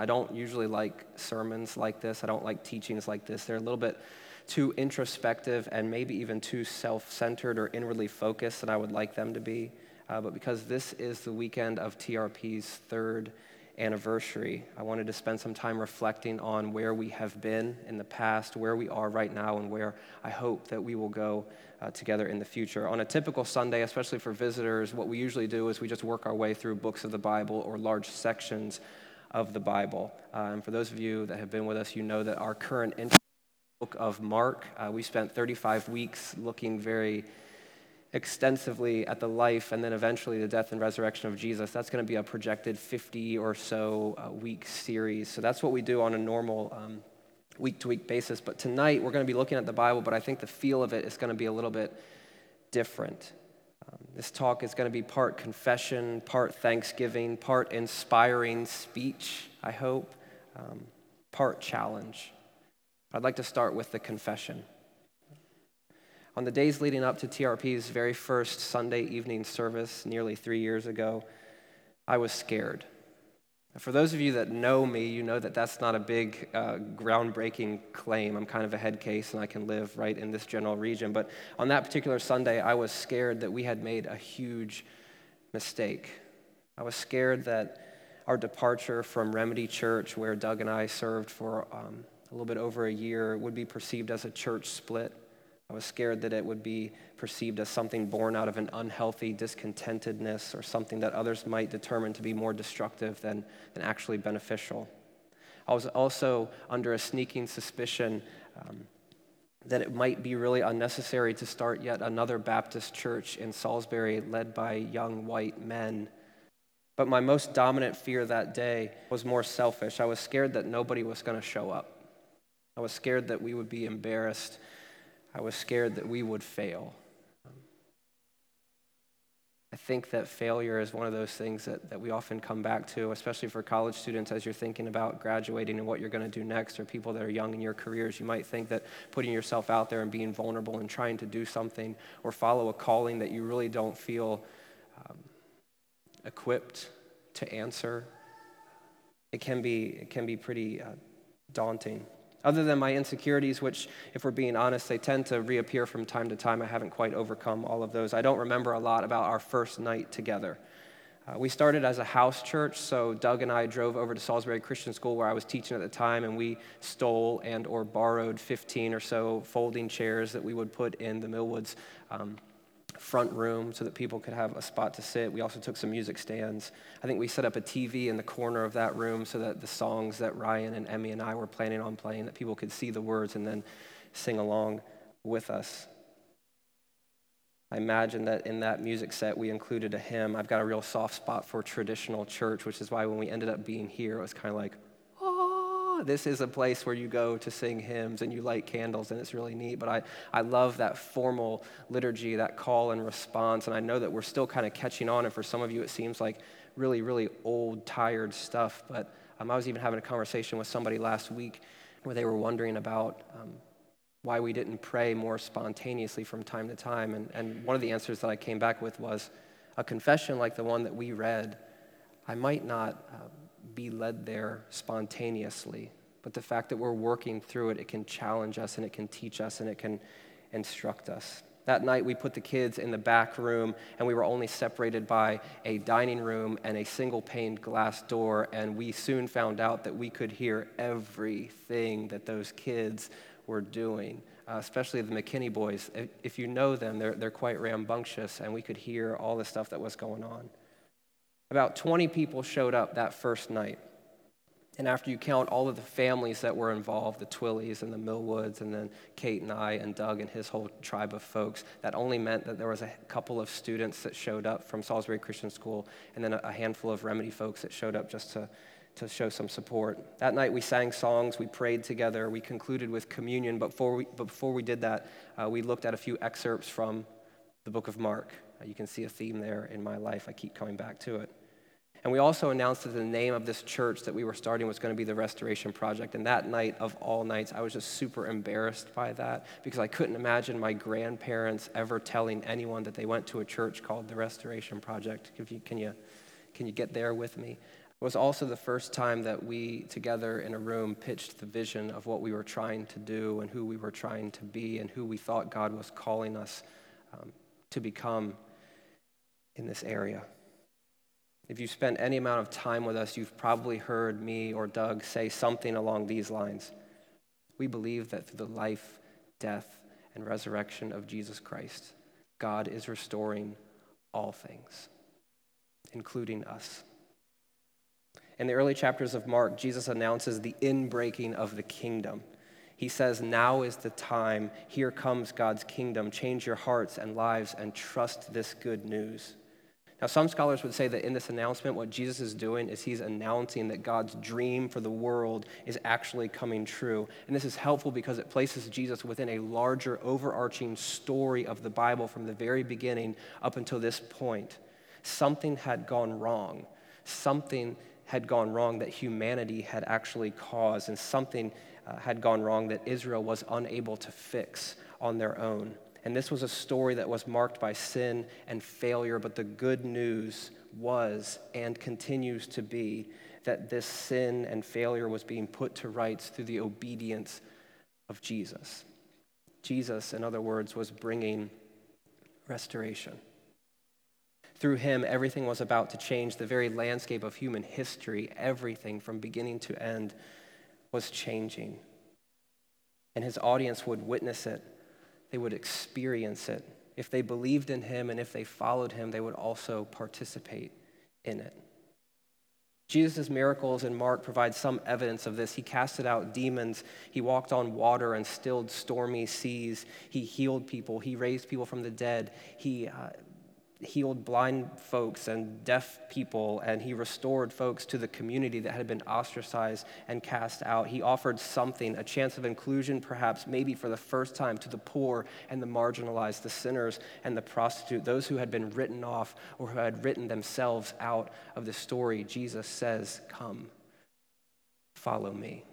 I don't usually like sermons like this. I don't like teachings like this. They're a little bit too introspective and maybe even too self centered or inwardly focused than I would like them to be. Uh, but because this is the weekend of TRP's third anniversary, I wanted to spend some time reflecting on where we have been in the past, where we are right now, and where I hope that we will go uh, together in the future. On a typical Sunday, especially for visitors, what we usually do is we just work our way through books of the Bible or large sections of the Bible. Uh, and for those of you that have been with us, you know that our current book of Mark, uh, we spent 35 weeks looking very extensively at the life and then eventually the death and resurrection of Jesus. That's going to be a projected 50 or so uh, week series. So that's what we do on a normal week to week basis. But tonight we're going to be looking at the Bible, but I think the feel of it is going to be a little bit different. This talk is going to be part confession, part thanksgiving, part inspiring speech, I hope, um, part challenge. I'd like to start with the confession. On the days leading up to TRP's very first Sunday evening service nearly three years ago, I was scared. For those of you that know me, you know that that's not a big, uh, groundbreaking claim. I'm kind of a head case and I can live right in this general region. But on that particular Sunday, I was scared that we had made a huge mistake. I was scared that our departure from Remedy Church, where Doug and I served for um, a little bit over a year, would be perceived as a church split. I was scared that it would be perceived as something born out of an unhealthy discontentedness or something that others might determine to be more destructive than, than actually beneficial. I was also under a sneaking suspicion um, that it might be really unnecessary to start yet another Baptist church in Salisbury led by young white men. But my most dominant fear that day was more selfish. I was scared that nobody was going to show up. I was scared that we would be embarrassed I was scared that we would fail. I think that failure is one of those things that, that we often come back to, especially for college students as you're thinking about graduating and what you're going to do next, or people that are young in your careers. You might think that putting yourself out there and being vulnerable and trying to do something or follow a calling that you really don't feel um, equipped to answer, it can be, it can be pretty uh, daunting. Other than my insecurities, which, if we're being honest, they tend to reappear from time to time, I haven't quite overcome all of those. I don't remember a lot about our first night together. Uh, we started as a house church, so Doug and I drove over to Salisbury Christian School where I was teaching at the time, and we stole and or borrowed 15 or so folding chairs that we would put in the Millwoods um, front room so that people could have a spot to sit. We also took some music stands. I think we set up a TV in the corner of that room so that the songs that Ryan and Emmy and I were planning on playing, that people could see the words and then sing along with us. I imagine that in that music set we included a hymn. I've got a real soft spot for traditional church, which is why when we ended up being here, it was kind of like, this is a place where you go to sing hymns and you light candles, and it's really neat. But I, I love that formal liturgy, that call and response. And I know that we're still kind of catching on. And for some of you, it seems like really, really old, tired stuff. But um, I was even having a conversation with somebody last week where they were wondering about um, why we didn't pray more spontaneously from time to time. And, and one of the answers that I came back with was a confession like the one that we read. I might not. Uh, be led there spontaneously. But the fact that we're working through it, it can challenge us and it can teach us and it can instruct us. That night, we put the kids in the back room, and we were only separated by a dining room and a single paned glass door. And we soon found out that we could hear everything that those kids were doing, uh, especially the McKinney boys. If you know them, they're, they're quite rambunctious, and we could hear all the stuff that was going on. About 20 people showed up that first night. And after you count all of the families that were involved, the Twillies and the Millwoods, and then Kate and I and Doug and his whole tribe of folks, that only meant that there was a couple of students that showed up from Salisbury Christian School, and then a handful of Remedy folks that showed up just to, to show some support. That night we sang songs, we prayed together, we concluded with communion. But before we, but before we did that, uh, we looked at a few excerpts from the book of Mark. Uh, you can see a theme there in my life. I keep coming back to it. And we also announced that the name of this church that we were starting was going to be the Restoration Project. And that night of all nights, I was just super embarrassed by that because I couldn't imagine my grandparents ever telling anyone that they went to a church called the Restoration Project. You, can, you, can you get there with me? It was also the first time that we, together in a room, pitched the vision of what we were trying to do and who we were trying to be and who we thought God was calling us um, to become in this area. If you've spent any amount of time with us, you've probably heard me or Doug say something along these lines. We believe that through the life, death, and resurrection of Jesus Christ, God is restoring all things, including us. In the early chapters of Mark, Jesus announces the inbreaking of the kingdom. He says, Now is the time. Here comes God's kingdom. Change your hearts and lives and trust this good news. Now, some scholars would say that in this announcement, what Jesus is doing is he's announcing that God's dream for the world is actually coming true. And this is helpful because it places Jesus within a larger, overarching story of the Bible from the very beginning up until this point. Something had gone wrong. Something had gone wrong that humanity had actually caused, and something uh, had gone wrong that Israel was unable to fix on their own. And this was a story that was marked by sin and failure, but the good news was and continues to be that this sin and failure was being put to rights through the obedience of Jesus. Jesus, in other words, was bringing restoration. Through him, everything was about to change. The very landscape of human history, everything from beginning to end, was changing. And his audience would witness it, they would experience it. If they believed in him and if they followed him, they would also participate in it. Jesus' miracles in Mark provide some evidence of this. He casted out demons. He walked on water and stilled stormy seas. He healed people. He raised people from the dead. He uh, healed blind folks and deaf people, and he restored folks to the community that had been ostracized and cast out. He offered something, a chance of inclusion, perhaps, maybe for the first time, to the poor and the marginalized, the sinners and the prostitute, those who had been written off or who had written themselves out of the story. Jesus says, Come, follow me.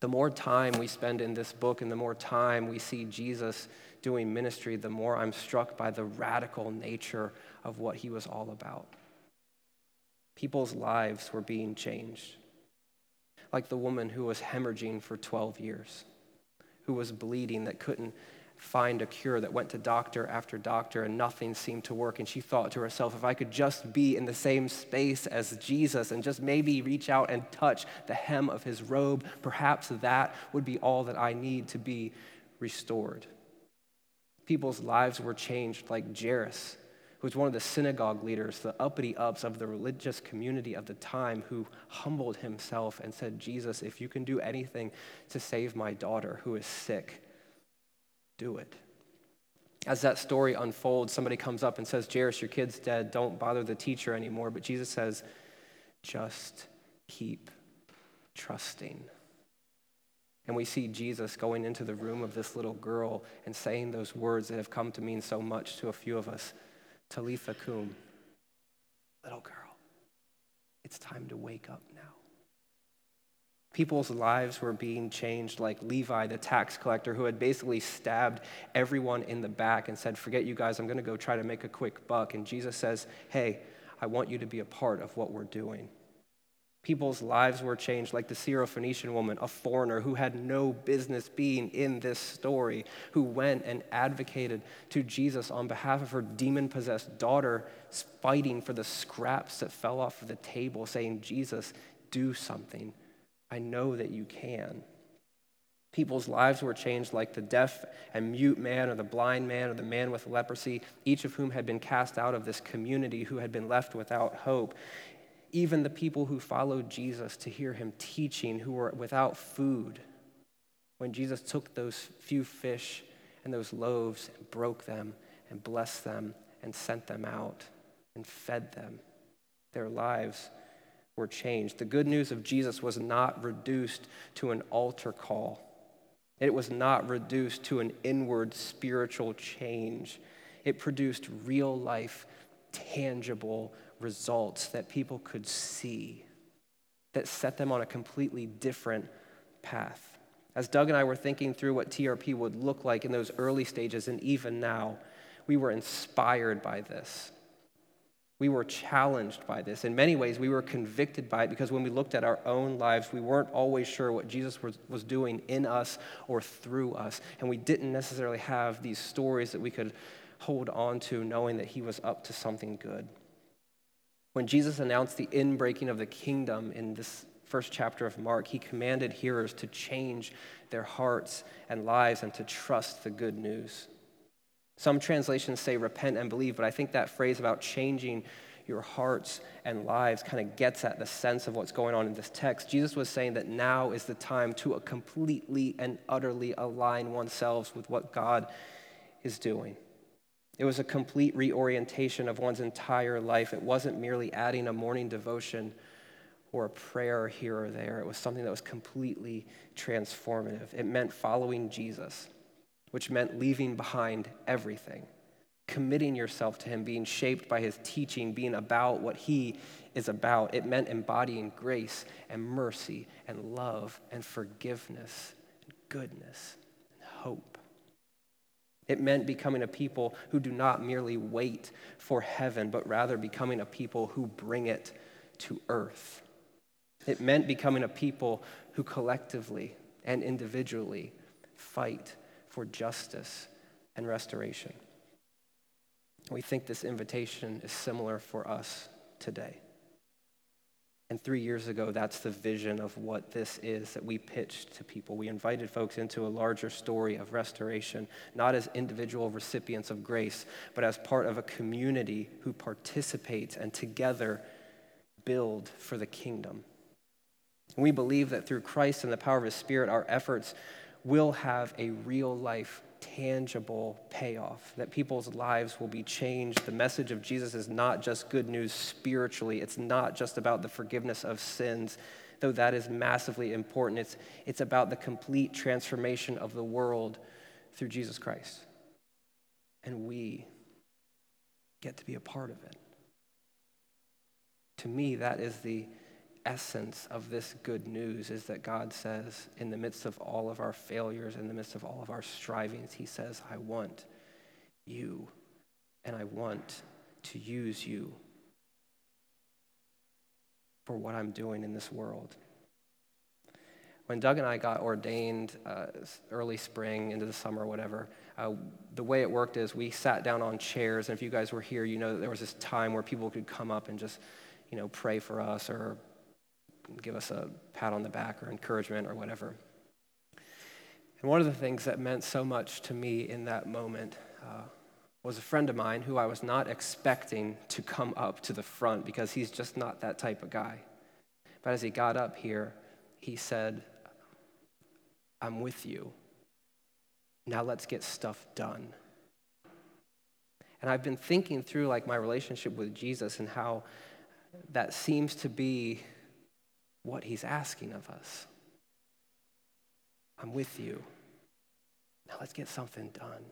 The more time we spend in this book and the more time we see Jesus doing ministry, the more I'm struck by the radical nature of what he was all about. People's lives were being changed. Like the woman who was hemorrhaging for 12 years, who was bleeding, that couldn't find a cure, that went to doctor after doctor and nothing seemed to work. And she thought to herself, if I could just be in the same space as Jesus and just maybe reach out and touch the hem of his robe, perhaps that would be all that I need to be restored. People's lives were changed, like Jairus, who was one of the synagogue leaders, the uppity ups of the religious community of the time, who humbled himself and said, Jesus, if you can do anything to save my daughter who is sick, do it. As that story unfolds, somebody comes up and says, Jairus, your kid's dead. Don't bother the teacher anymore. But Jesus says, just keep trusting. And we see Jesus going into the room of this little girl and saying those words that have come to mean so much to a few of us Talitha cum, little girl, it's time to wake up now. People's lives were being changed, like Levi, the tax collector, who had basically stabbed everyone in the back and said, Forget you guys, I'm going to go try to make a quick buck. And Jesus says, Hey, I want you to be a part of what we're doing. People's lives were changed, like the Syrophoenician woman, a foreigner who had no business being in this story, who went and advocated to Jesus on behalf of her demon possessed daughter, fighting for the scraps that fell off of the table, saying, Jesus, do something. I know that you can. People's lives were changed, like the deaf and mute man, or the blind man, or the man with leprosy, each of whom had been cast out of this community, who had been left without hope even the people who followed Jesus to hear him teaching, who were without food, when Jesus took those few fish and those loaves and broke them and blessed them and sent them out and fed them, their lives were changed. The good news of Jesus was not reduced to an altar call. It was not reduced to an inward spiritual change. It produced real life, tangible results that people could see that set them on a completely different path. As Doug and I were thinking through what TRP would look like in those early stages and even now, we were inspired by this. We were challenged by this. In many ways, we were convicted by it because when we looked at our own lives, we weren't always sure what Jesus was, was doing in us or through us. And we didn't necessarily have these stories that we could hold on to, knowing that He was up to something good. When Jesus announced the inbreaking of the kingdom in this first chapter of Mark, He commanded hearers to change their hearts and lives and to trust the good news. Some translations say repent and believe, but I think that phrase about changing your hearts and lives kind of gets at the sense of what's going on in this text. Jesus was saying that now is the time to completely and utterly align oneself with what God is doing. It was a complete reorientation of one's entire life. It wasn't merely adding a morning devotion or a prayer here or there. It was something that was completely transformative. It meant following Jesus which meant leaving behind everything, committing yourself to Him, being shaped by His teaching, being about what He is about. It meant embodying grace and mercy and love and forgiveness and goodness and hope. It meant becoming a people who do not merely wait for heaven, but rather becoming a people who bring it to earth. It meant becoming a people who collectively and individually fight for justice and restoration. We think this invitation is similar for us today. And three years ago, that's the vision of what this is that we pitched to people. We invited folks into a larger story of restoration, not as individual recipients of grace, but as part of a community who participates and together build for the kingdom. we believe that through Christ and the power of His Spirit, our efforts will have a real life, tangible payoff, that people's lives will be changed. The message of Jesus is not just good news spiritually, it's not just about the forgiveness of sins, though that is massively important. It's, it's about the complete transformation of the world through Jesus Christ. And we get to be a part of it. To me, that is the essence of this good news is that God says, in the midst of all of our failures, in the midst of all of our strivings, He says, I want you, and I want to use you for what I'm doing in this world. When Doug and I got ordained uh, early spring into the summer, whatever, uh, the way it worked is we sat down on chairs, and if you guys were here, you know that there was this time where people could come up and just, you know, pray for us or give us a pat on the back or encouragement or whatever. And one of the things that meant so much to me in that moment uh, was a friend of mine who I was not expecting to come up to the front because he's just not that type of guy. But as he got up here, he said, I'm with you. Now let's get stuff done. And I've been thinking through like my relationship with Jesus and how that seems to be what he's asking of us. I'm with you. Now let's get something done.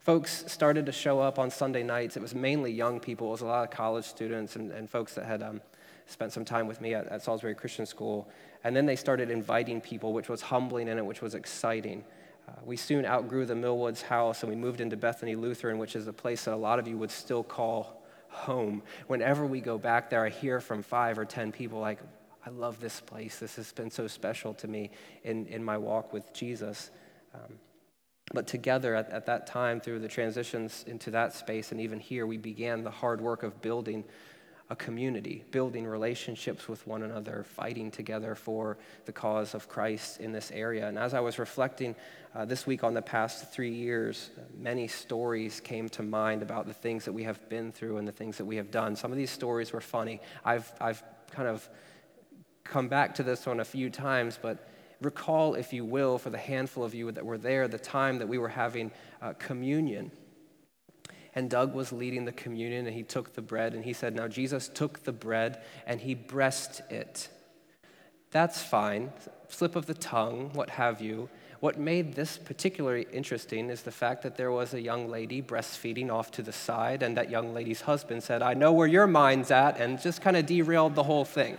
Folks started to show up on Sunday nights. It was mainly young people. It was a lot of college students and, and folks that had um, spent some time with me at, at Salisbury Christian School. And then they started inviting people, which was humbling and which was exciting. Uh, we soon outgrew the Millwoods house and we moved into Bethany Lutheran, which is a place that a lot of you would still call home. Whenever we go back there, I hear from five or 10 people like, I love this place. This has been so special to me in, in my walk with Jesus. Um, but together at, at that time, through the transitions into that space, and even here, we began the hard work of building a community, building relationships with one another, fighting together for the cause of Christ in this area. And as I was reflecting uh, this week on the past three years, many stories came to mind about the things that we have been through and the things that we have done. Some of these stories were funny. I've, I've kind of come back to this one a few times, but recall, if you will, for the handful of you that were there, the time that we were having uh, communion and Doug was leading the communion, and he took the bread, and he said, Now Jesus took the bread and he breast it. That's fine, slip of the tongue, what have you. What made this particularly interesting is the fact that there was a young lady breastfeeding off to the side, and that young lady's husband said, I know where your mind's at, and just kind of derailed the whole thing.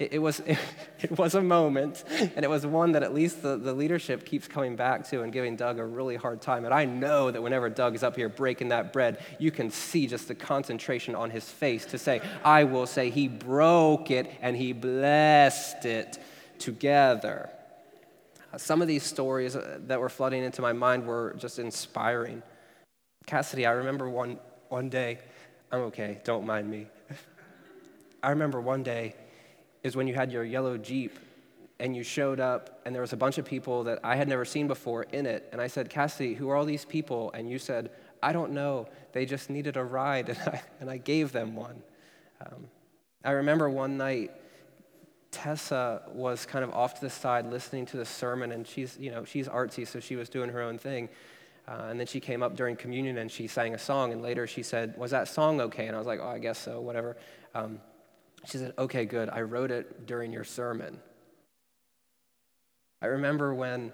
It, it was, it, it, was a moment, and it was one that at least the, the leadership keeps coming back to and giving Doug a really hard time. And I know that whenever Doug is up here breaking that bread, you can see just the concentration on his face to say, I will say, He broke it and He blessed it together. Some of these stories uh, that were flooding into my mind were just inspiring. Cassidy, I remember one, one day, I'm okay, don't mind me. I remember one day is when you had your yellow Jeep and you showed up and there was a bunch of people that I had never seen before in it. And I said, Cassidy, who are all these people? And you said, I don't know. They just needed a ride. And I, and I gave them one. Um, I remember one night Tessa was kind of off to the side listening to the sermon, and she's, you know, she's artsy, so she was doing her own thing. Uh, and then she came up during communion and she sang a song, and later she said, Was that song okay? And I was like, Oh, I guess so, whatever. Um, she said, Okay, good. I wrote it during your sermon. I remember when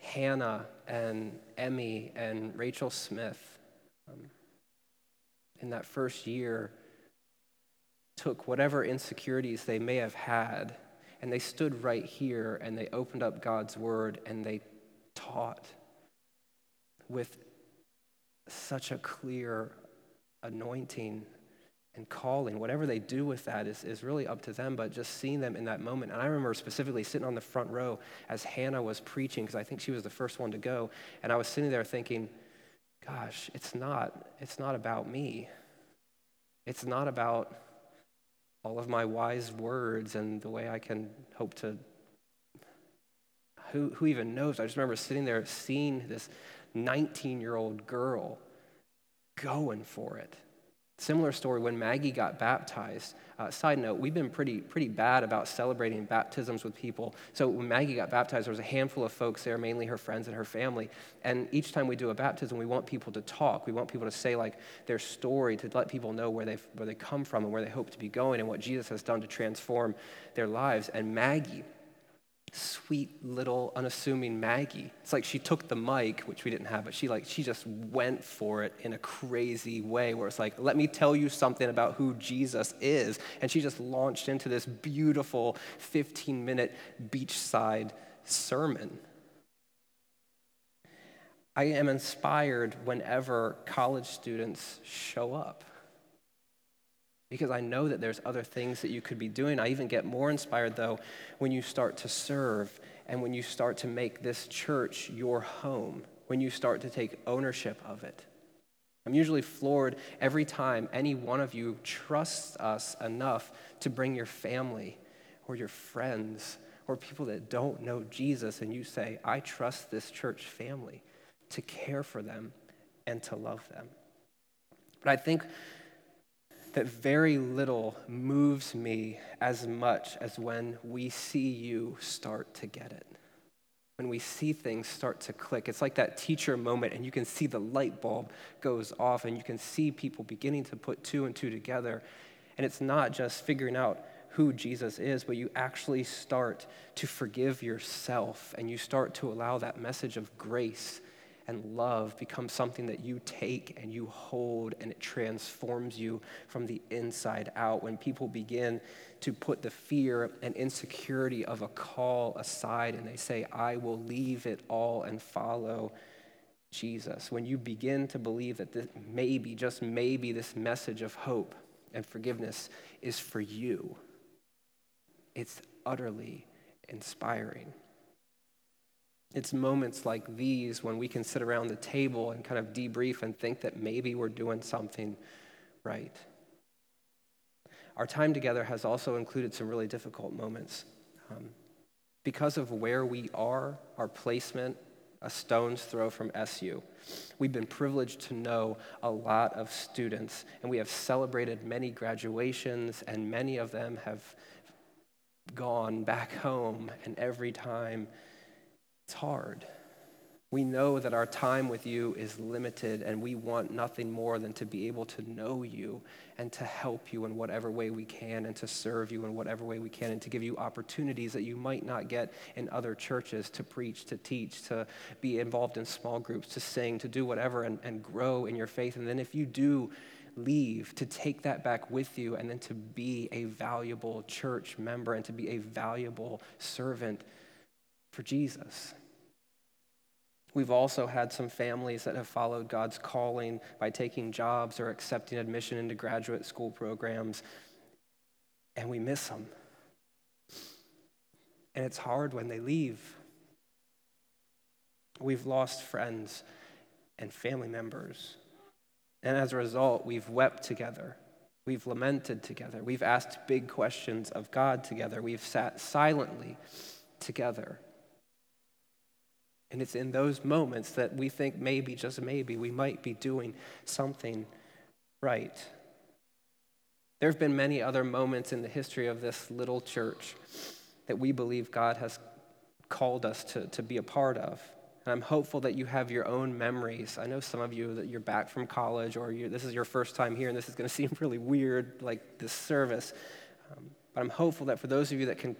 Hannah and Emmy and Rachel Smith, um, in that first year, took whatever insecurities they may have had and they stood right here and they opened up God's word and they taught with such a clear anointing and calling. Whatever they do with that is, is really up to them, but just seeing them in that moment. And I remember specifically sitting on the front row as Hannah was preaching, because I think she was the first one to go. And I was sitting there thinking, gosh, it's not, it's not about me. It's not about all of my wise words and the way I can hope to. Who, who even knows? I just remember sitting there seeing this 19 year old girl going for it. Similar story when Maggie got baptized. Uh, side note, we've been pretty, pretty bad about celebrating baptisms with people. So when Maggie got baptized, there was a handful of folks there, mainly her friends and her family. And each time we do a baptism, we want people to talk. We want people to say like their story, to let people know where, they where they come from and where they hope to be going and what Jesus has done to transform their lives. And Maggie, sweet little unassuming Maggie. It's like she took the mic, which we didn't have, but she like she just went for it in a crazy way where it's like, let me tell you something about who Jesus is. And she just launched into this beautiful 15-minute beachside sermon. I am inspired whenever college students show up because I know that there's other things that you could be doing. I even get more inspired, though, when you start to serve and when you start to make this church your home, when you start to take ownership of it. I'm usually floored every time any one of you trusts us enough to bring your family or your friends or people that don't know Jesus, and you say, I trust this church family to care for them and to love them. But I think that very little moves me as much as when we see you start to get it. When we see things start to click. It's like that teacher moment, and you can see the light bulb goes off, and you can see people beginning to put two and two together. And it's not just figuring out who Jesus is, but you actually start to forgive yourself, and you start to allow that message of grace and love becomes something that you take and you hold and it transforms you from the inside out. When people begin to put the fear and insecurity of a call aside and they say, I will leave it all and follow Jesus. When you begin to believe that this maybe, just maybe, this message of hope and forgiveness is for you, it's utterly inspiring. It's moments like these when we can sit around the table and kind of debrief and think that maybe we're doing something right. Our time together has also included some really difficult moments. Um, because of where we are, our placement, a stone's throw from SU, we've been privileged to know a lot of students, and we have celebrated many graduations, and many of them have gone back home, and every time it's hard. We know that our time with you is limited, and we want nothing more than to be able to know you and to help you in whatever way we can, and to serve you in whatever way we can, and to give you opportunities that you might not get in other churches to preach, to teach, to be involved in small groups, to sing, to do whatever, and, and grow in your faith. And then if you do leave, to take that back with you, and then to be a valuable church member and to be a valuable servant for Jesus. We've also had some families that have followed God's calling by taking jobs or accepting admission into graduate school programs, and we miss them. And it's hard when they leave. We've lost friends and family members. And as a result, we've wept together. We've lamented together. We've asked big questions of God together. We've sat silently together. And it's in those moments that we think maybe, just maybe, we might be doing something right. There have been many other moments in the history of this little church that we believe God has called us to, to be a part of. And I'm hopeful that you have your own memories. I know some of you that you're back from college or this is your first time here and this is going to seem really weird, like this service. Um, but I'm hopeful that for those of you that can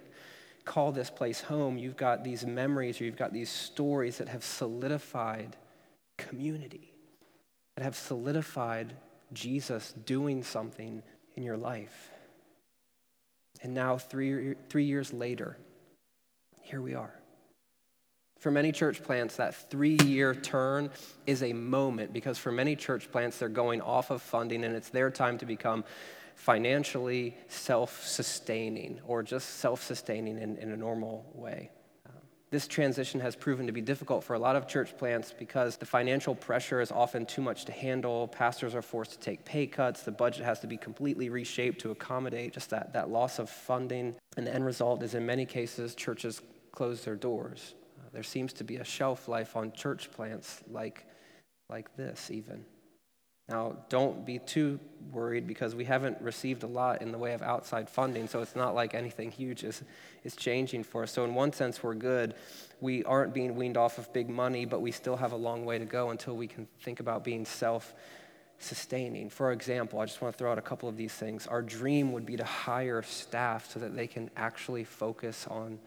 call this place home, you've got these memories or you've got these stories that have solidified community, that have solidified Jesus doing something in your life. And now, three, three years later, here we are. For many church plants, that three year turn is a moment because for many church plants, they're going off of funding and it's their time to become financially self sustaining or just self sustaining in, in, a normal way. Um, this transition has proven to be difficult for a lot of church plants because the financial pressure is often too much to handle. Pastors are forced to take pay cuts. The budget has to be completely reshaped to accommodate just that, that loss of funding. And the end result is, in many cases, churches close their doors there seems to be a shelf life on church plants like, like this, even. Now, don't be too worried because we haven't received a lot in the way of outside funding, so it's not like anything huge is, is changing for us. So, in one sense, we're good. We aren't being weaned off of big money, but we still have a long way to go until we can think about being self sustaining. For example, I just want to throw out a couple of these things. Our dream would be to hire staff so that they can actually focus on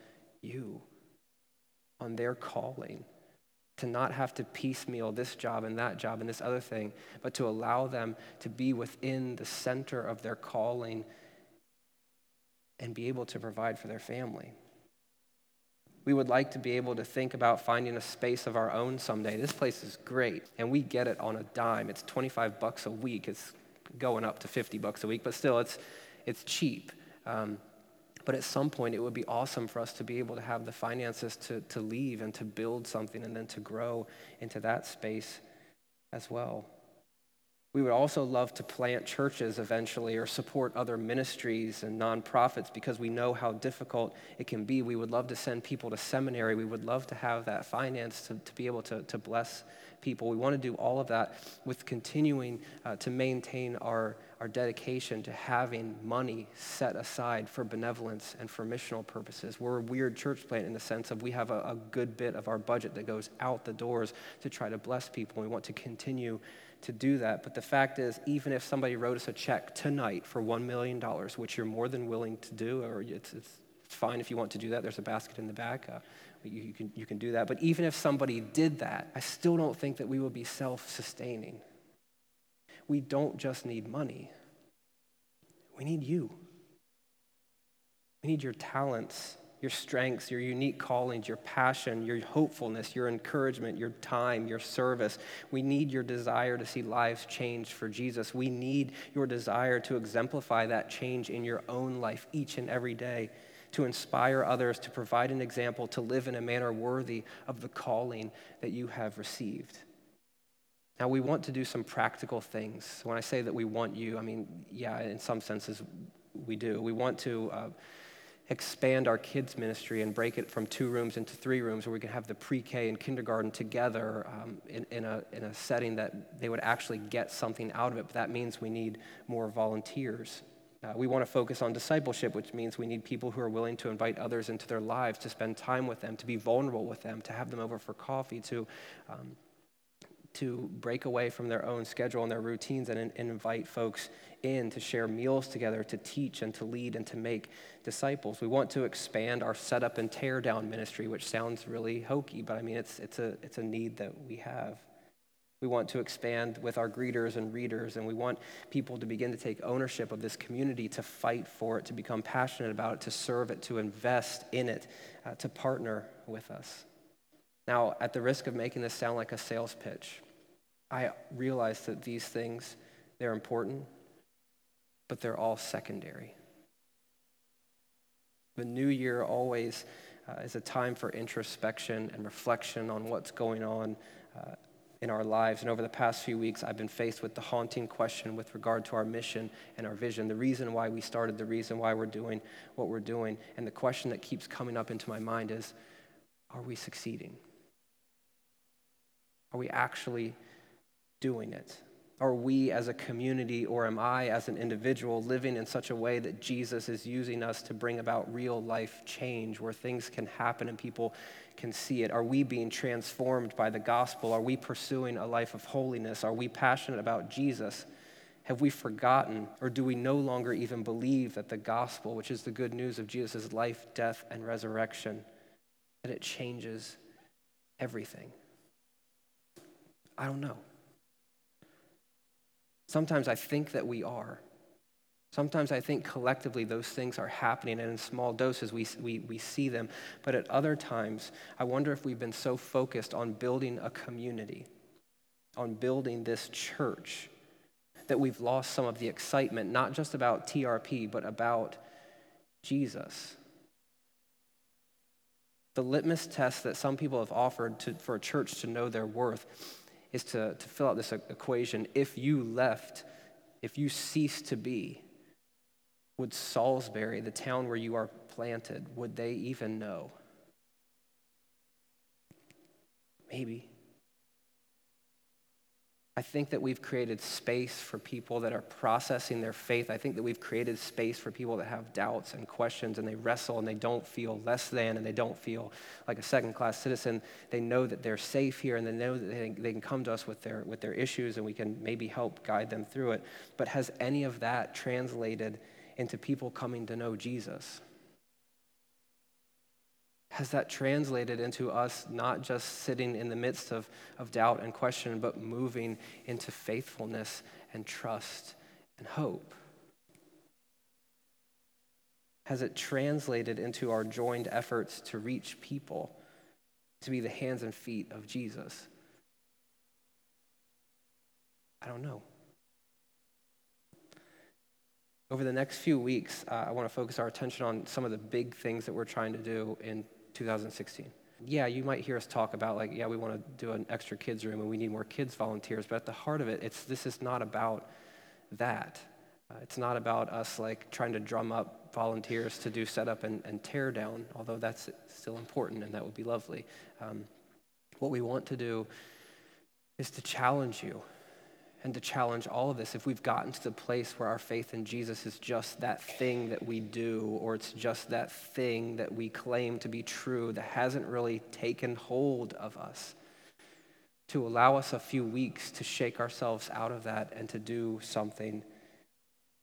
you on their calling, to not have to piecemeal this job and that job and this other thing, but to allow them to be within the center of their calling and be able to provide for their family. We would like to be able to think about finding a space of our own someday. This place is great, and we get it on a dime. It's 25 bucks a week. It's going up to 50 bucks a week, but still, it's, it's cheap. Um, but at some point, it would be awesome for us to be able to have the finances to, to leave and to build something and then to grow into that space as well. We would also love to plant churches eventually or support other ministries and nonprofits because we know how difficult it can be. We would love to send people to seminary. We would love to have that finance to, to be able to, to bless people. We want to do all of that with continuing uh, to maintain our, our dedication to having money set aside for benevolence and for missional purposes. We're a weird church plant in the sense of we have a, a good bit of our budget that goes out the doors to try to bless people. We want to continue to do that. But the fact is, even if somebody wrote us a check tonight for $1 million, which you're more than willing to do, or it's, it's fine if you want to do that, there's a basket in the back. Uh, you, you, can, you can do that. But even if somebody did that, I still don't think that we would be self sustaining. We don't just need money, we need you. We need your talents, your strengths, your unique callings, your passion, your hopefulness, your encouragement, your time, your service. We need your desire to see lives changed for Jesus. We need your desire to exemplify that change in your own life each and every day to inspire others, to provide an example, to live in a manner worthy of the calling that you have received. Now, we want to do some practical things. When I say that we want you, I mean, yeah, in some senses, we do. We want to uh, expand our kids' ministry and break it from two rooms into three rooms where we can have the pre K and kindergarten together um, in, in, a, in a setting that they would actually get something out of it. But that means we need more volunteers. Uh, we want to focus on discipleship, which means we need people who are willing to invite others into their lives, to spend time with them, to be vulnerable with them, to have them over for coffee, to, um, to break away from their own schedule and their routines and, and invite folks in to share meals together, to teach and to lead and to make disciples. We want to expand our setup and tear down ministry, which sounds really hokey, but I mean, it's, it's, a, it's a need that we have. We want to expand with our greeters and readers, and we want people to begin to take ownership of this community, to fight for it, to become passionate about it, to serve it, to invest in it, uh, to partner with us. Now, at the risk of making this sound like a sales pitch, I realize that these things, they're important, but they're all secondary. The new year always uh, is a time for introspection and reflection on what's going on uh, in our lives. And over the past few weeks, I've been faced with the haunting question with regard to our mission and our vision, the reason why we started, the reason why we're doing what we're doing. And the question that keeps coming up into my mind is are we succeeding? Are we actually doing it? Are we as a community, or am I as an individual living in such a way that Jesus is using us to bring about real life change where things can happen and people can see it? Are we being transformed by the gospel? Are we pursuing a life of holiness? Are we passionate about Jesus? Have we forgotten, or do we no longer even believe that the gospel, which is the good news of Jesus' life, death, and resurrection, that it changes everything? I don't know. Sometimes I think that we are. Sometimes I think collectively those things are happening, and in small doses we, we, we see them. But at other times, I wonder if we've been so focused on building a community, on building this church, that we've lost some of the excitement, not just about TRP, but about Jesus. The litmus test that some people have offered to, for a church to know their worth is to, to fill out this equation. If you left, if you ceased to be, would Salisbury, the town where you are planted, would they even know? Maybe. I think that we've created space for people that are processing their faith. I think that we've created space for people that have doubts and questions and they wrestle and they don't feel less than and they don't feel like a second class citizen. They know that they're safe here and they know that they, can come to us with their, with their issues and we can maybe help guide them through it. But has any of that translated into people coming to know Jesus? Has that translated into us not just sitting in the midst of, of doubt and question, but moving into faithfulness and trust and hope? Has it translated into our joined efforts to reach people, to be the hands and feet of Jesus? I don't know. Over the next few weeks, uh, I want to focus our attention on some of the big things that we're trying to do in 2016. Yeah, you might hear us talk about like, yeah, we want to do an extra kids room and we need more kids volunteers, but at the heart of it, it's this is not about that. Uh, it's not about us like trying to drum up volunteers to do setup and, and tear down, although that's still important and that would be lovely. Um, what we want to do is to challenge you and to challenge all of this if we've gotten to the place where our faith in Jesus is just that thing that we do, or it's just that thing that we claim to be true that hasn't really taken hold of us, to allow us a few weeks to shake ourselves out of that and to do something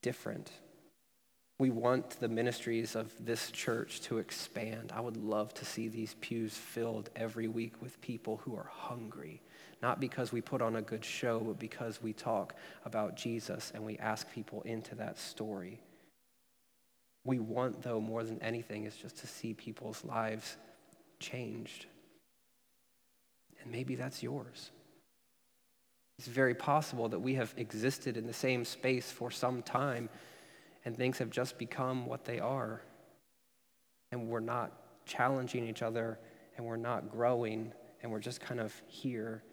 different. We want the ministries of this church to expand. I would love to see these pews filled every week with people who are hungry not because we put on a good show, but because we talk about Jesus and we ask people into that story. We want, though, more than anything, is just to see people's lives changed. And maybe that's yours. It's very possible that we have existed in the same space for some time and things have just become what they are. And we're not challenging each other and we're not growing and we're just kind of here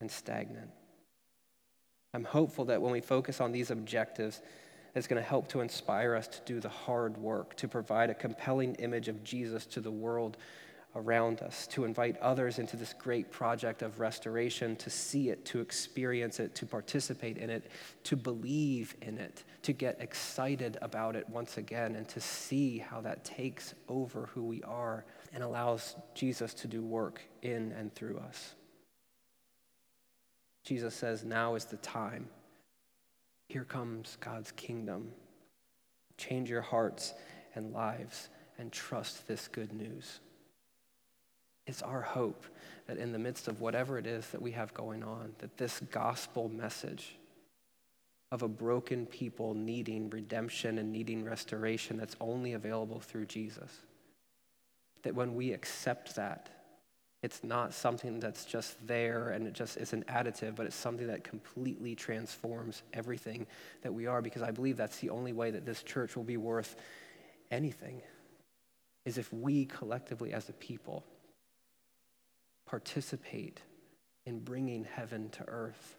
and stagnant. I'm hopeful that when we focus on these objectives, it's going to help to inspire us to do the hard work, to provide a compelling image of Jesus to the world around us, to invite others into this great project of restoration, to see it, to experience it, to participate in it, to believe in it, to get excited about it once again, and to see how that takes over who we are and allows Jesus to do work in and through us. Jesus says, Now is the time. Here comes God's kingdom. Change your hearts and lives and trust this good news. It's our hope that in the midst of whatever it is that we have going on, that this gospel message of a broken people needing redemption and needing restoration that's only available through Jesus, that when we accept that, it's not something that's just there and it just is an additive, but it's something that completely transforms everything that we are because I believe that's the only way that this church will be worth anything is if we collectively as a people participate in bringing heaven to earth,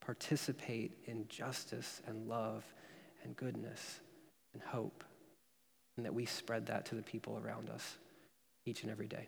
participate in justice and love and goodness and hope, and that we spread that to the people around us each and every day.